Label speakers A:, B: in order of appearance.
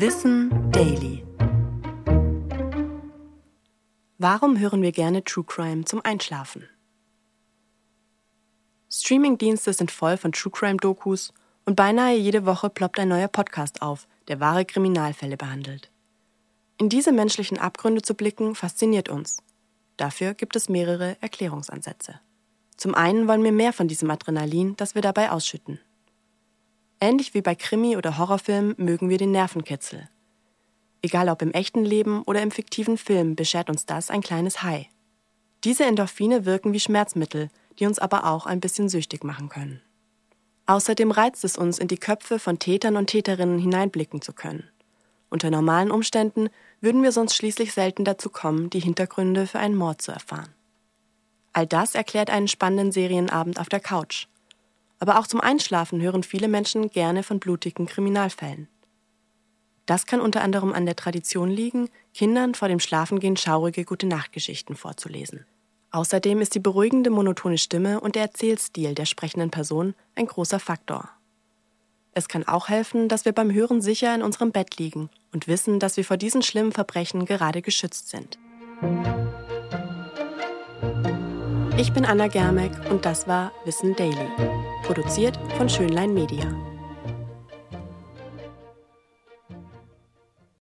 A: Wissen Daily. Warum hören wir gerne True Crime zum Einschlafen? Streamingdienste sind voll von True Crime Dokus und beinahe jede Woche ploppt ein neuer Podcast auf, der wahre Kriminalfälle behandelt. In diese menschlichen Abgründe zu blicken, fasziniert uns. Dafür gibt es mehrere Erklärungsansätze. Zum einen wollen wir mehr von diesem Adrenalin, das wir dabei ausschütten. Ähnlich wie bei Krimi- oder Horrorfilmen mögen wir den Nervenkitzel. Egal ob im echten Leben oder im fiktiven Film, beschert uns das ein kleines High. Diese Endorphine wirken wie Schmerzmittel, die uns aber auch ein bisschen süchtig machen können. Außerdem reizt es uns, in die Köpfe von Tätern und Täterinnen hineinblicken zu können. Unter normalen Umständen würden wir sonst schließlich selten dazu kommen, die Hintergründe für einen Mord zu erfahren. All das erklärt einen spannenden Serienabend auf der Couch. Aber auch zum Einschlafen hören viele Menschen gerne von blutigen Kriminalfällen. Das kann unter anderem an der Tradition liegen, Kindern vor dem Schlafengehen schaurige Gute-Nacht-Geschichten vorzulesen. Außerdem ist die beruhigende monotone Stimme und der Erzählstil der sprechenden Person ein großer Faktor. Es kann auch helfen, dass wir beim Hören sicher in unserem Bett liegen und wissen, dass wir vor diesen schlimmen Verbrechen gerade geschützt sind. Ich bin Anna Germeck und das war Wissen Daily, produziert von Schönlein Media.